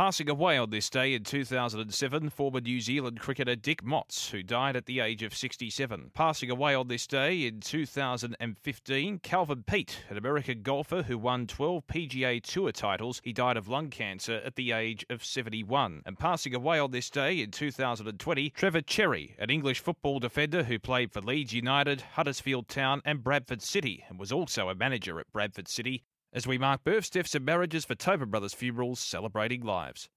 Passing away on this day in 2007, former New Zealand cricketer Dick Motz, who died at the age of 67. Passing away on this day in 2015, Calvin Peete, an American golfer who won 12 PGA Tour titles. He died of lung cancer at the age of 71. And passing away on this day in 2020, Trevor Cherry, an English football defender who played for Leeds United, Huddersfield Town, and Bradford City, and was also a manager at Bradford City as we mark births, deaths, and marriages for Tobin Brothers Funerals celebrating lives.